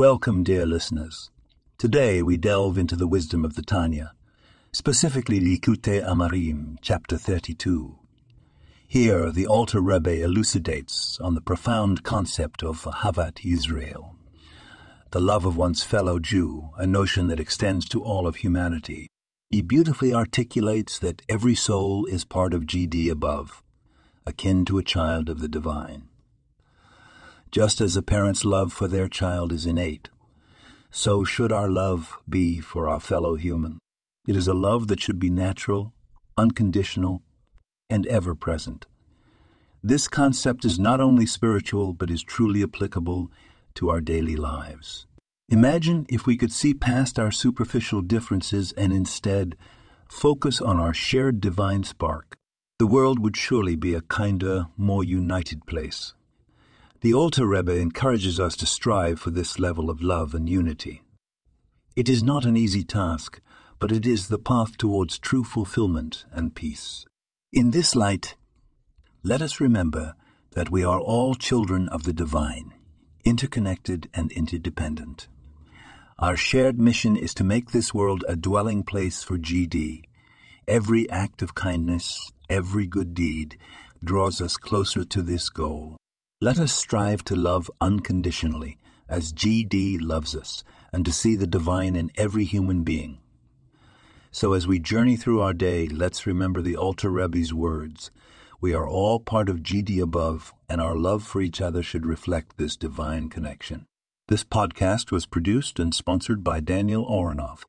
Welcome, dear listeners. Today we delve into the wisdom of the Tanya, specifically Likutei Amarim, chapter 32. Here, the Alter Rebbe elucidates on the profound concept of Ahavat Yisrael, the love of one's fellow Jew, a notion that extends to all of humanity. He beautifully articulates that every soul is part of GD above, akin to a child of the divine. Just as a parent's love for their child is innate, so should our love be for our fellow human. It is a love that should be natural, unconditional, and ever present. This concept is not only spiritual, but is truly applicable to our daily lives. Imagine if we could see past our superficial differences and instead focus on our shared divine spark. The world would surely be a kinder, more united place. The Alter Rebbe encourages us to strive for this level of love and unity. It is not an easy task, but it is the path towards true fulfillment and peace. In this light, let us remember that we are all children of the divine, interconnected and interdependent. Our shared mission is to make this world a dwelling place for GD. Every act of kindness, every good deed, draws us closer to this goal. Let us strive to love unconditionally, as GD loves us, and to see the divine in every human being. So as we journey through our day, let's remember the Alter Rebbe's words. We are all part of GD above, and our love for each other should reflect this divine connection. This podcast was produced and sponsored by Daniel Oronoff